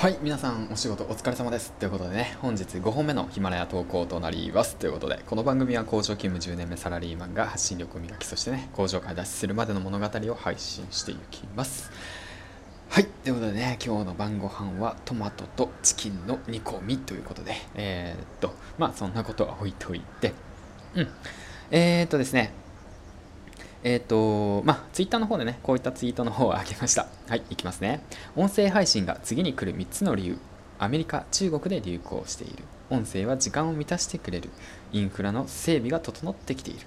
はい皆さんお仕事お疲れ様です。ということでね本日5本目のヒマラヤ投稿となります。ということでこの番組は工場勤務10年目サラリーマンが発信力を磨きそしてね工場から脱出するまでの物語を配信していきます。はいということでね今日の晩ご飯はトマトとチキンの煮込みということでえー、っとまあそんなことは置いといて。うん。えー、っとですねえっ、ー、と、まあ、ツイッターの方でね、こういったツイートの方をあげました。はい、いきますね。音声配信が次に来る3つの理由。アメリカ、中国で流行している。音声は時間を満たしてくれる。インフラの整備が整ってきている。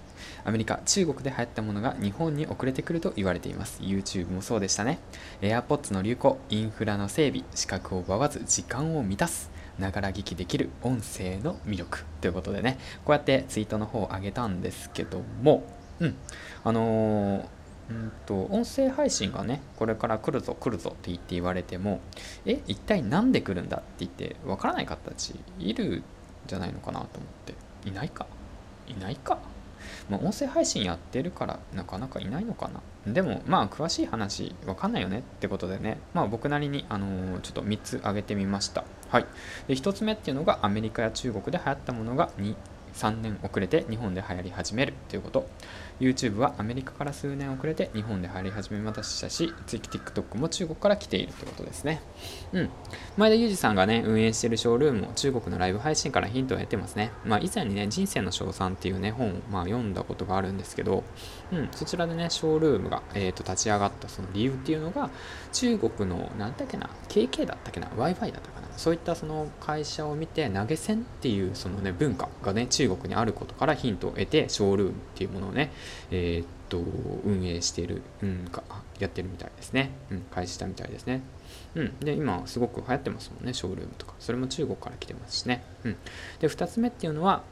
アメリカ、中国で流行ったものが日本に遅れてくると言われています。YouTube もそうでしたね。AirPods の流行、インフラの整備、資格を奪わず時間を満たす。ながら聞きできる音声の魅力ということでね、こうやってツイートの方を上げたんですけども、うん。あの、うんと音声配信がねこれから来るぞ来るぞって言って言われてもえ一体何で来るんだって言ってわからない方たちいるじゃないのかなと思って。いないか。いないか。まあ、音声配信やってるからなかなかいないのかな。でもまあ詳しい話わかんないよねってことでね。まあ僕なりにあのー、ちょっと3つ挙げてみました。はい。で1つ目っていうのがアメリカや中国で流行ったものが2 3年遅れて日本で流行り始めるということ YouTube はアメリカから数年遅れて日本で流行り始めましたし、次 TikTok も中国から来ているということですね。うん。前田裕二さんがね、運営しているショールームも中国のライブ配信からヒントを得てますね。まあ以前にね、人生の賞賛っていうね、本をまあ読んだことがあるんですけど、うん、そちらでね、ショールームが、えーと、立ち上がったその理由っていうのが、中国の、なんだっけな、KK だったっけな、Wi-Fi だったかな。そういったその会社を見て投げ銭っていうそのね文化がね中国にあることからヒントを得てショールームっていうものをねえー、と運営している、うん、かやってるみたいですね、うん、開始したみたいですね。うん、で今すごく流行ってますもんねショールームとか。それも中国から来てますしね、うん、で2つ目っていうのは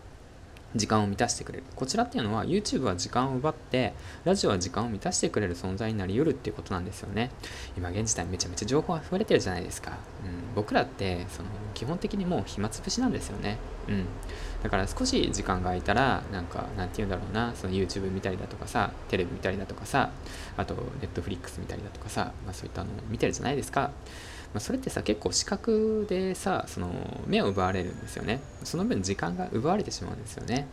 時間を満たしてくれる。こちらっていうのは YouTube は時間を奪って、ラジオは時間を満たしてくれる存在になり得るっていうことなんですよね。今現時代めちゃめちゃ情報溢れてるじゃないですか。うん、僕らってその基本的にもう暇つぶしなんですよね。うん。だから少し時間が空いたら、なんか、なんて言うんだろうな、その YouTube 見たりだとかさ、テレビ見たりだとかさ、あと Netflix 見たりだとかさ、まあそういったのを見てるじゃないですか。まあ、それってさ結構視覚でさその目を奪われるんですよね。その分時間が奪われてしまうんですよね、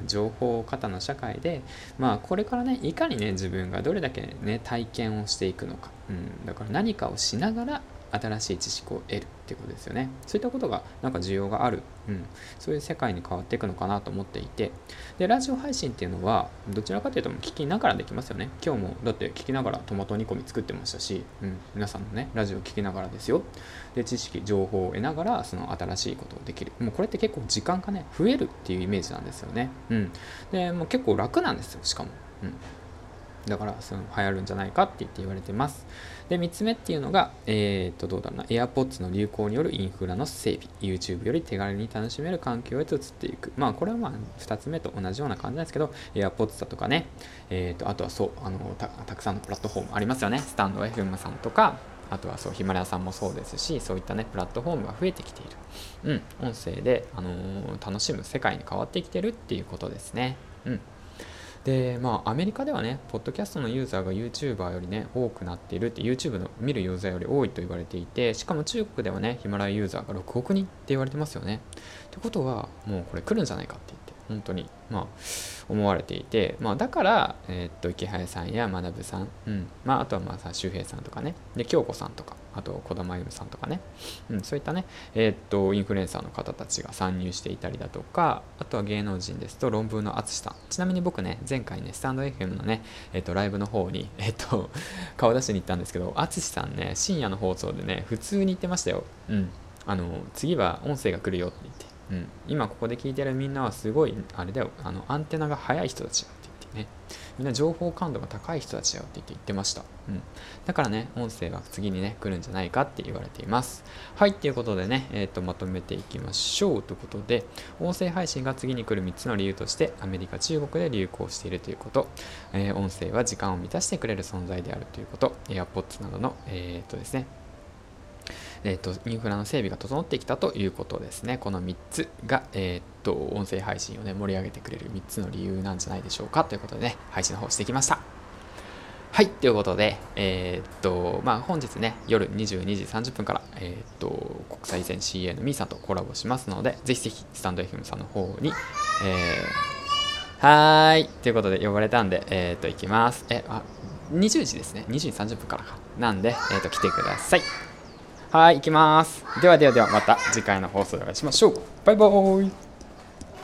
うん、情報過多の社会でまあこれからねいかにね自分がどれだけね体験をしていくのか、うん、だから何かをしながら新しい知識を得るってことですよね。そういったことがなんか需要がある、うん、そういう世界に変わっていくのかなと思っていて。でラジオ配信っていうのはどちらかというと聞きながらできますよね。今日もだって聞きながらトマト煮込み作ってましたし、うん、皆さんのねラジオ聞きながらですよ。で知識情報を得ながらその新しいことをできる。もうこれって結構時間がね増えるっていうイメージなんですよね。うん。でもう結構楽なんですよしかも。うん。だからその流行るんじゃないかって言って言われてます。で、3つ目っていうのが、えー、っと、どうだろうな、AirPods の流行によるインフラの整備、YouTube より手軽に楽しめる環境へと移っていく。まあ、これはまあ、2つ目と同じような感じなんですけど、AirPods だとかね、えー、っと、あとはそう、あのた、たくさんのプラットフォームありますよね。スタンド FM さんとか、あとはそうヒマラヤさんもそうですしそういったねプラットフォームが増えてきている、うん、音声で、あのー、楽しむ世界に変わってきてるっていうことですね、うん、でまあアメリカではねポッドキャストのユーザーが YouTuber よりね多くなっているって YouTube の見るユーザーより多いと言われていてしかも中国ではねヒマラヤユーザーが6億人って言われてますよね。ってことはもうこれ来るんじゃないかって言って。本当にまあ思われていて、まあ、だから、えー、っと池早さんや学さん、うんまあ、あとはまあさ周平さんとかねで京子さんとかあと児玉由さんとかね、うん、そういったね、えー、っとインフルエンサーの方たちが参入していたりだとかあとは芸能人ですと論文の淳さん。ちなみに僕ね前回ねスタンド FM のね、えー、っとライブの方に、えっと顔出しに行ったんですけど淳さんね深夜の放送でね普通に言ってましたよ。うん。あの次は音声が来るよって言って、うん、今ここで聞いてるみんなはすごいあれだよあのアンテナが速い人たちよって言ってねみんな情報感度が高い人たちだよって言ってました。うん。だからね、音声が次にね、来るんじゃないかって言われています。はい、ということでね、えっ、ー、と、まとめていきましょうということで、音声配信が次に来る3つの理由として、アメリカ、中国で流行しているということ、えー、音声は時間を満たしてくれる存在であるということ、AirPods などの、えっ、とですね、えーと、インフラの整備が整ってきたということですね。この3つが、えーと、音声配信を、ね、盛り上げてくれる3つの理由なんじゃないでしょうか。ということでね、配信の方してきました。はいということで、えーっとまあ、本日ね夜22時30分から、えーっと国際線 CA のみーさんとコラボしますのでぜひぜひスタンド FM さんの方に、えーはーいということで呼ばれたんで、えーっと行きます。えあ20時ですね。20時30分からか。なんで、えーっと来てください。はい行きます。ではではではまた次回の放送でお会いしましょう。バイバーイ。